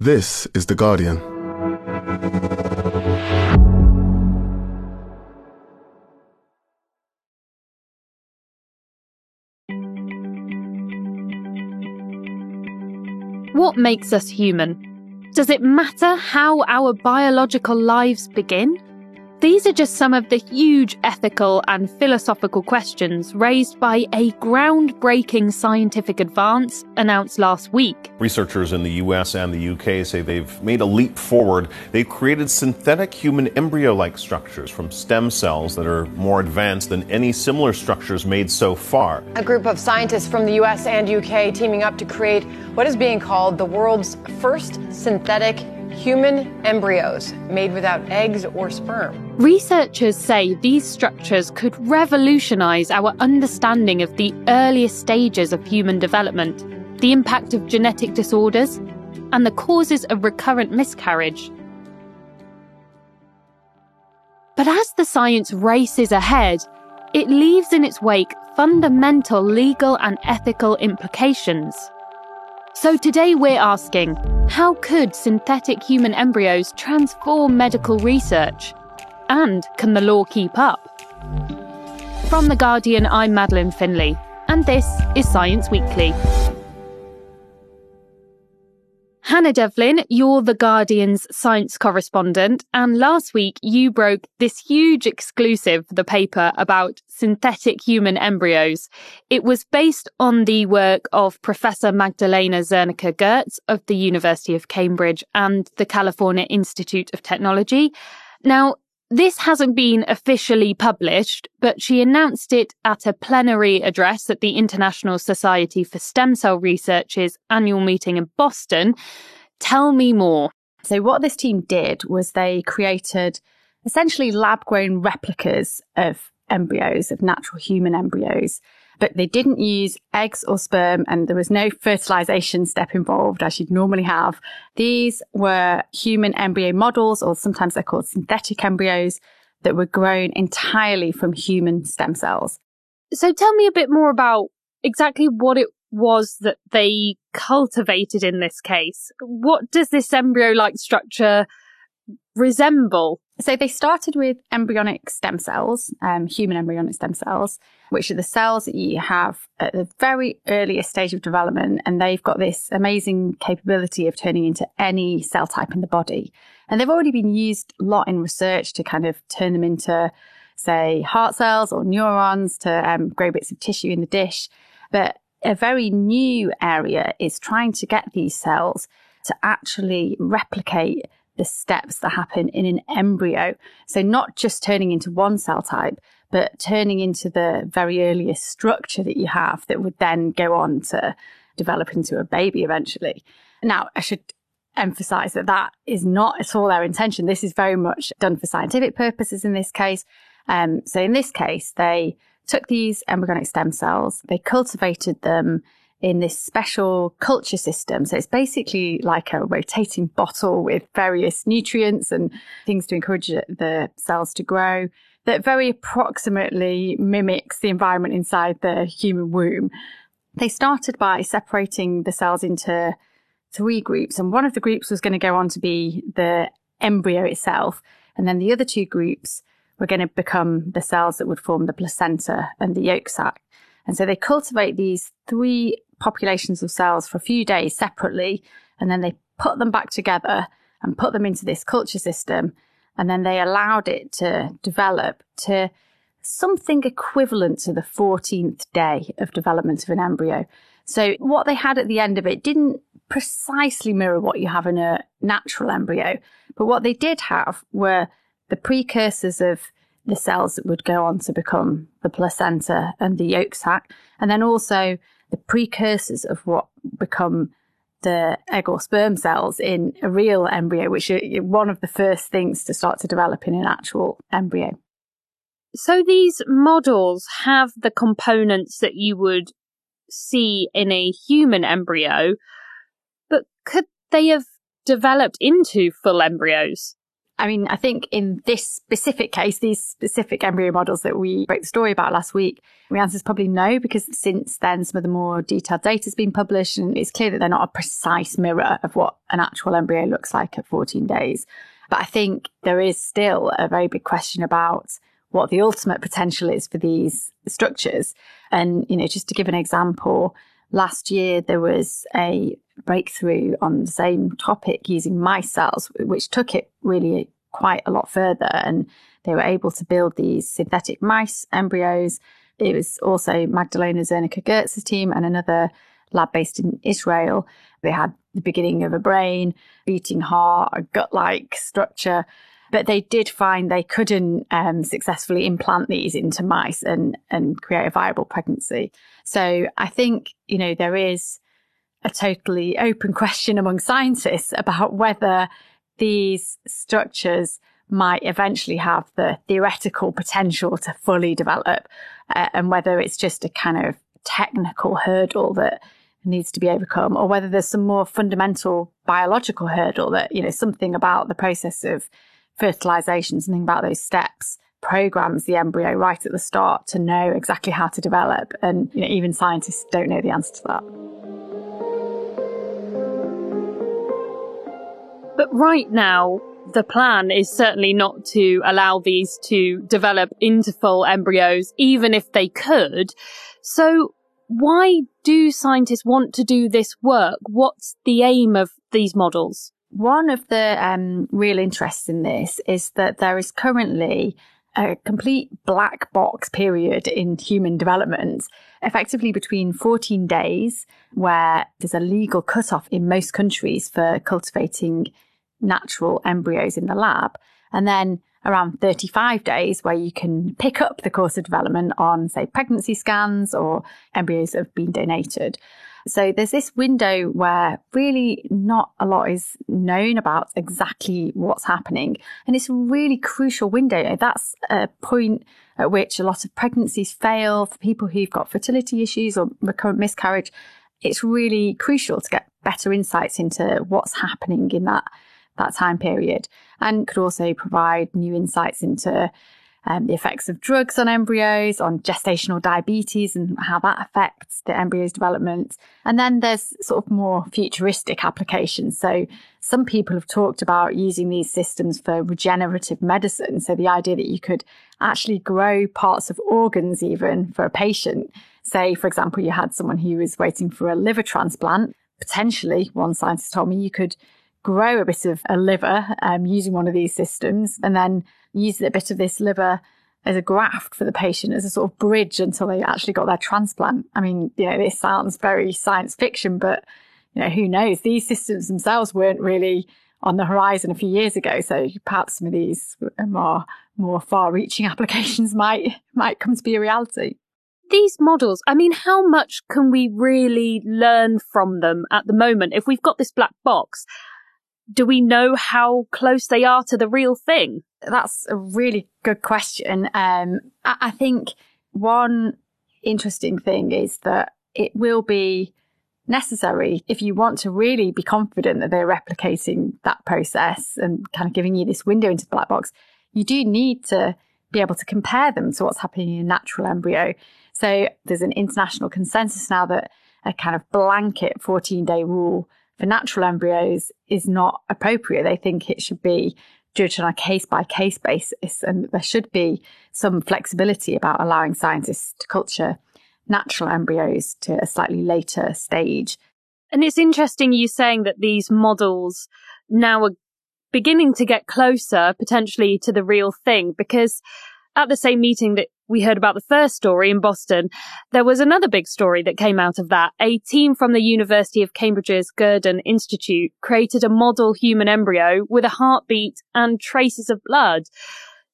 This is The Guardian. What makes us human? Does it matter how our biological lives begin? These are just some of the huge ethical and philosophical questions raised by a groundbreaking scientific advance announced last week. Researchers in the US and the UK say they've made a leap forward. They've created synthetic human embryo like structures from stem cells that are more advanced than any similar structures made so far. A group of scientists from the US and UK teaming up to create what is being called the world's first synthetic human embryos made without eggs or sperm. Researchers say these structures could revolutionize our understanding of the earliest stages of human development, the impact of genetic disorders, and the causes of recurrent miscarriage. But as the science races ahead, it leaves in its wake fundamental legal and ethical implications. So today we're asking how could synthetic human embryos transform medical research? And can the law keep up? From The Guardian, I'm Madeleine Finlay, and this is Science Weekly. Hannah Devlin, you're The Guardian's science correspondent, and last week you broke this huge exclusive for the paper about synthetic human embryos. It was based on the work of Professor Magdalena Zernicka Goetz of the University of Cambridge and the California Institute of Technology. Now, this hasn't been officially published, but she announced it at a plenary address at the International Society for Stem Cell Research's annual meeting in Boston. Tell me more. So, what this team did was they created essentially lab grown replicas of embryos, of natural human embryos, but they didn't use eggs or sperm and there was no fertilization step involved as you'd normally have. These were human embryo models, or sometimes they're called synthetic embryos, that were grown entirely from human stem cells. So tell me a bit more about exactly what it was that they cultivated in this case. What does this embryo like structure resemble? So they started with embryonic stem cells, um, human embryonic stem cells, which are the cells that you have at the very earliest stage of development. And they've got this amazing capability of turning into any cell type in the body. And they've already been used a lot in research to kind of turn them into, say, heart cells or neurons to um, grow bits of tissue in the dish. But a very new area is trying to get these cells to actually replicate the steps that happen in an embryo. So not just turning into one cell type, but turning into the very earliest structure that you have that would then go on to develop into a baby eventually. Now, I should emphasize that that is not at all our intention. This is very much done for scientific purposes in this case. Um, so in this case, they took these embryonic stem cells, they cultivated them in this special culture system. So it's basically like a rotating bottle with various nutrients and things to encourage the cells to grow that very approximately mimics the environment inside the human womb. They started by separating the cells into three groups, and one of the groups was going to go on to be the embryo itself, and then the other two groups were going to become the cells that would form the placenta and the yolk sac. And so they cultivate these three populations of cells for a few days separately, and then they put them back together and put them into this culture system. And then they allowed it to develop to something equivalent to the 14th day of development of an embryo. So what they had at the end of it didn't precisely mirror what you have in a natural embryo, but what they did have were the precursors of the cells that would go on to become the placenta and the yolk sac, and then also the precursors of what become the egg or sperm cells in a real embryo, which are one of the first things to start to develop in an actual embryo. So these models have the components that you would see in a human embryo, but could they have developed into full embryos? I mean, I think in this specific case, these specific embryo models that we wrote the story about last week, the answer is probably no, because since then some of the more detailed data has been published and it's clear that they're not a precise mirror of what an actual embryo looks like at 14 days. But I think there is still a very big question about what the ultimate potential is for these structures. And, you know, just to give an example, last year there was a breakthrough on the same topic using mice cells, which took it really quite a lot further. And they were able to build these synthetic mice embryos. It was also Magdalena Zernicka Goetz's team and another lab based in Israel. They had the beginning of a brain, beating heart, a gut like structure. But they did find they couldn't um, successfully implant these into mice and, and create a viable pregnancy. So I think, you know, there is a totally open question among scientists about whether these structures might eventually have the theoretical potential to fully develop uh, and whether it's just a kind of technical hurdle that needs to be overcome or whether there's some more fundamental biological hurdle that you know something about the process of fertilization something about those steps programs the embryo right at the start to know exactly how to develop and you know even scientists don't know the answer to that But right now, the plan is certainly not to allow these to develop into full embryos, even if they could. So why do scientists want to do this work? What's the aim of these models? One of the um, real interests in this is that there is currently a complete black box period in human development, effectively between 14 days, where there's a legal cutoff in most countries for cultivating natural embryos in the lab. And then around 35 days where you can pick up the course of development on, say, pregnancy scans or embryos that have been donated. So there's this window where really not a lot is known about exactly what's happening. And it's a really crucial window. That's a point at which a lot of pregnancies fail for people who've got fertility issues or recurrent miscarriage. It's really crucial to get better insights into what's happening in that that time period and could also provide new insights into um, the effects of drugs on embryos, on gestational diabetes and how that affects the embryo's development. And then there's sort of more futuristic applications. So some people have talked about using these systems for regenerative medicine. So the idea that you could actually grow parts of organs even for a patient. Say, for example, you had someone who was waiting for a liver transplant. Potentially, one scientist told me you could grow a bit of a liver um, using one of these systems and then use a bit of this liver as a graft for the patient as a sort of bridge until they actually got their transplant. I mean, you know, this sounds very science fiction, but you know, who knows? These systems themselves weren't really on the horizon a few years ago. So perhaps some of these more more far-reaching applications might might come to be a reality. These models, I mean, how much can we really learn from them at the moment? If we've got this black box, do we know how close they are to the real thing? That's a really good question. Um, I, I think one interesting thing is that it will be necessary if you want to really be confident that they're replicating that process and kind of giving you this window into the black box. You do need to be able to compare them to what's happening in a natural embryo. So there's an international consensus now that a kind of blanket 14 day rule for natural embryos is not appropriate. They think it should be judged on a case by case basis, and there should be some flexibility about allowing scientists to culture natural embryos to a slightly later stage. And it's interesting you saying that these models now are beginning to get closer potentially to the real thing because at the same meeting that we heard about the first story in Boston, there was another big story that came out of that. A team from the University of Cambridge's Gurdon Institute created a model human embryo with a heartbeat and traces of blood.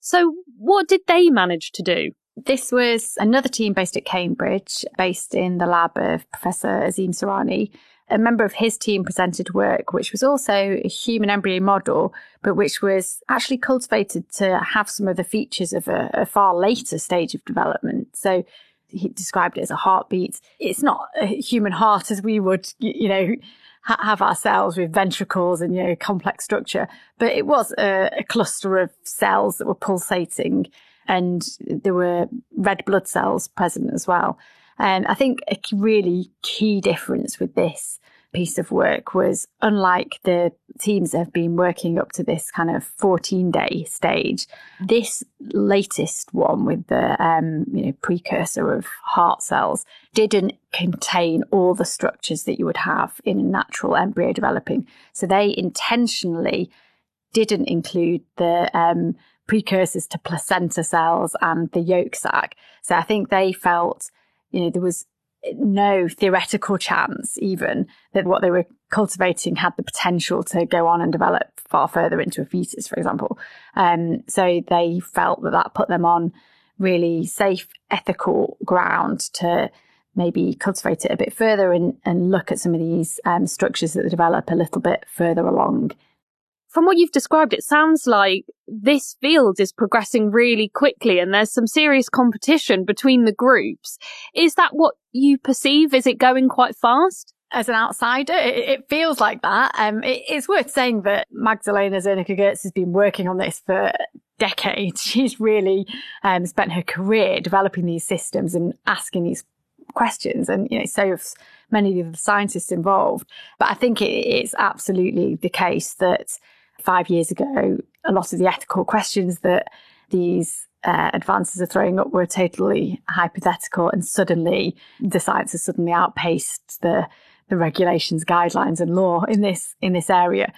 So what did they manage to do? This was another team based at Cambridge, based in the lab of Professor Azim Surani, a member of his team presented work which was also a human embryo model, but which was actually cultivated to have some of the features of a, a far later stage of development. So he described it as a heartbeat. It's not a human heart as we would, you know, ha- have ourselves with ventricles and, you know, complex structure. But it was a, a cluster of cells that were pulsating and there were red blood cells present as well. And I think a really key difference with this piece of work was unlike the teams that have been working up to this kind of 14 day stage, this latest one with the um, you know, precursor of heart cells didn't contain all the structures that you would have in a natural embryo developing. So they intentionally didn't include the um, precursors to placenta cells and the yolk sac. So I think they felt, you know, there was no theoretical chance even that what they were cultivating had the potential to go on and develop far further into a fetus, for example. Um, so they felt that that put them on really safe, ethical ground to maybe cultivate it a bit further and, and look at some of these um, structures that develop a little bit further along from what you've described, it sounds like this field is progressing really quickly and there's some serious competition between the groups. Is that what you perceive? Is it going quite fast? As an outsider, it, feels like that. Um, it, it's worth saying that Magdalena Zernicka Goetz has been working on this for decades. She's really um, spent her career developing these systems and asking these questions. And, you know, so many of the scientists involved. But I think it is absolutely the case that five years ago, a lot of the ethical questions that these uh, advances are throwing up were totally hypothetical, and suddenly the science has suddenly outpaced the the regulations, guidelines, and law in this in this area.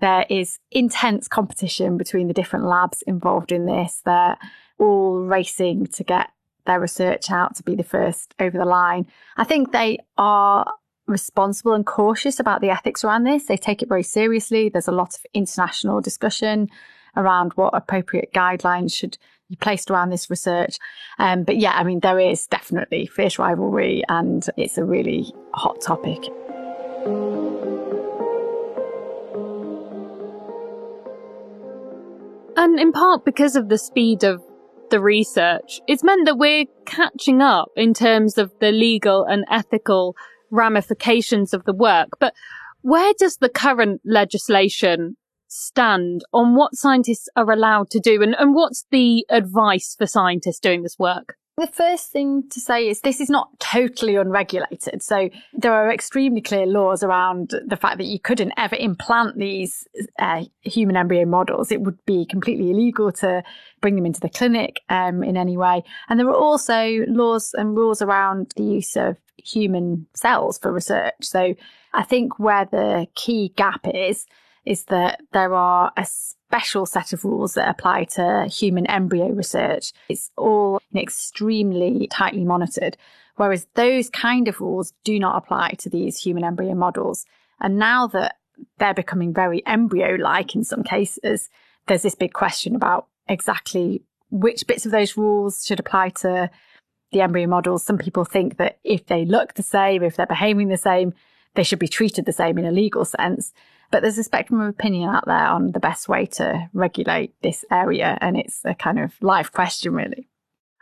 There is intense competition between the different labs involved in this. They're all racing to get their research out to be the first over the line. I think they are responsible and cautious about the ethics around this. They take it very seriously. There's a lot of international discussion around what appropriate guidelines should be placed around this research. Um, but yeah, I mean, there is definitely fierce rivalry and it's a really hot topic. And in part because of the speed of the research, it's meant that we're catching up in terms of the legal and ethical ramifications of the work. But where does the current legislation stand on what scientists are allowed to do and, and what's the advice for scientists doing this work? The first thing to say is this is not totally unregulated. So there are extremely clear laws around the fact that you couldn't ever implant these uh, human embryo models. It would be completely illegal to bring them into the clinic um, in any way. And there are also laws and rules around the use of human cells for research. So I think where the key gap is, is that there are a special set of rules that apply to human embryo research. It's all extremely tightly monitored, whereas those kind of rules do not apply to these human embryo models. And now that they're becoming very embryo like in some cases, there's this big question about exactly which bits of those rules should apply to the embryo models, some people think that if they look the same, if they're behaving the same, they should be treated the same in a legal sense. But there's a spectrum of opinion out there on the best way to regulate this area. And it's a kind of live question, really.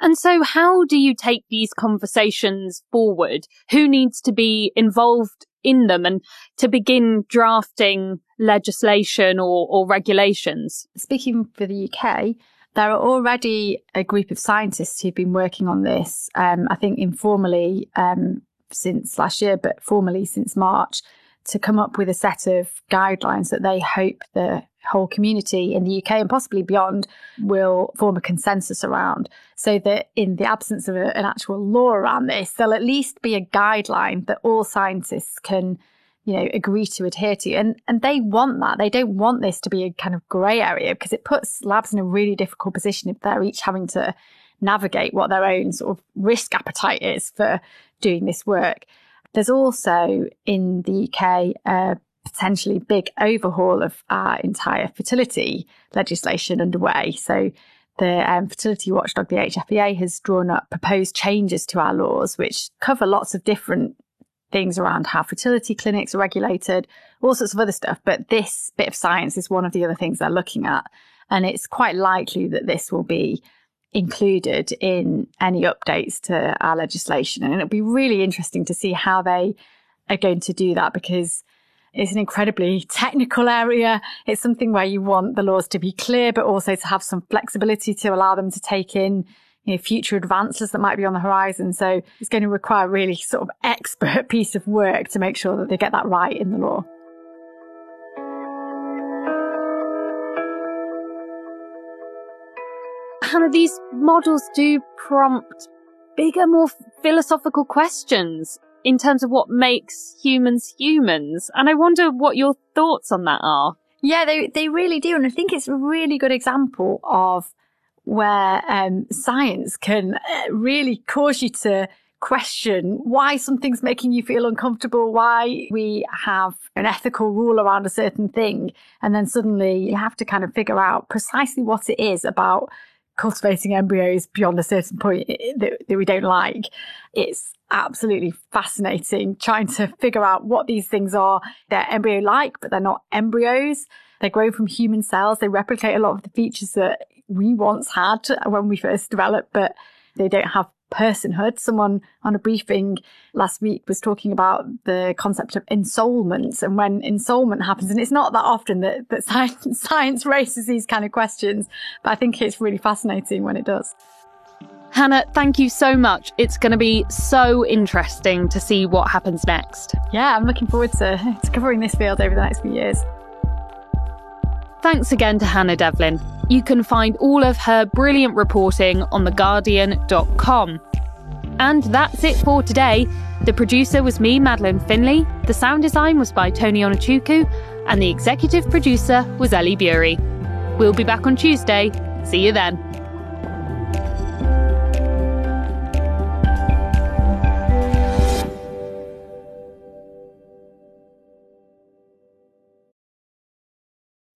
And so, how do you take these conversations forward? Who needs to be involved in them and to begin drafting legislation or, or regulations? Speaking for the UK, there are already a group of scientists who've been working on this, um, I think informally um, since last year, but formally since March, to come up with a set of guidelines that they hope the whole community in the UK and possibly beyond will form a consensus around so that in the absence of a, an actual law around this, there'll at least be a guideline that all scientists can you know, agree to adhere to. And and they want that. They don't want this to be a kind of grey area because it puts labs in a really difficult position if they're each having to navigate what their own sort of risk appetite is for doing this work. There's also in the UK a potentially big overhaul of our entire fertility legislation underway. So the um, fertility watchdog, the HFEA, has drawn up proposed changes to our laws, which cover lots of different things around how fertility clinics are regulated, all sorts of other stuff. But this bit of science is one of the other things they're looking at. And it's quite likely that this will be included in any updates to our legislation. And it'll be really interesting to see how they are going to do that because It's an incredibly technical area. It's something where you want the laws to be clear, but also to have some flexibility to allow them to take in you know, future advances that might be on the horizon. So it's going to require a really sort of expert piece of work to make sure that they get that right in the law. Hannah, these models do prompt bigger, more philosophical questions in terms of what makes humans humans. And I wonder what your thoughts on that are. Yeah, they, they really do. And I think it's a really good example of where um, science can uh, really cause you to question why something's making you feel uncomfortable, why we have an ethical rule around a certain thing. And then suddenly you have to kind of figure out precisely what it is about cultivating embryos beyond a certain point that, that we don't like. It's absolutely fascinating trying to figure out what these things are. They're embryo like, but they're not embryos. They grow from human cells. They replicate a lot of the features that we once had when we first developed, but they don't have personhood. Someone on a briefing last week was talking about the concept of ensoulment and when ensoulment happens. And it's not that often that, that science, science raises these kind of questions, but I think it's really fascinating when it does. Hannah, thank you so much. It's going to be so interesting to see what happens next. Yeah, I'm looking forward to, to covering this field over the next few years. Thanks again to Hannah Devlin. You can find all of her brilliant reporting on theguardian.com. And that's it for today. The producer was me, Madeleine Finlay. The sound design was by Tony Onuchukwu, and the executive producer was Ellie Bury. We'll be back on Tuesday. See you then.